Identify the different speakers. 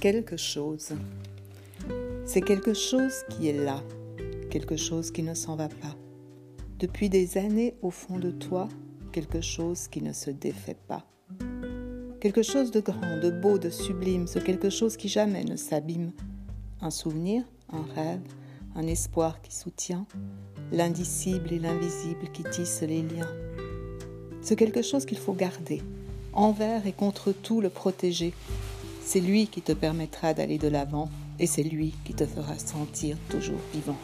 Speaker 1: quelque chose. C'est quelque chose qui est là, quelque chose qui ne s'en va pas. Depuis des années au fond de toi, quelque chose qui ne se défait pas. Quelque chose de grand, de beau, de sublime, ce quelque chose qui jamais ne s'abîme. Un souvenir, un rêve, un espoir qui soutient, l'indicible et l'invisible qui tissent les liens. Ce quelque chose qu'il faut garder, envers et contre tout le protéger. C'est lui qui te permettra d'aller de l'avant et c'est lui qui te fera sentir toujours vivant.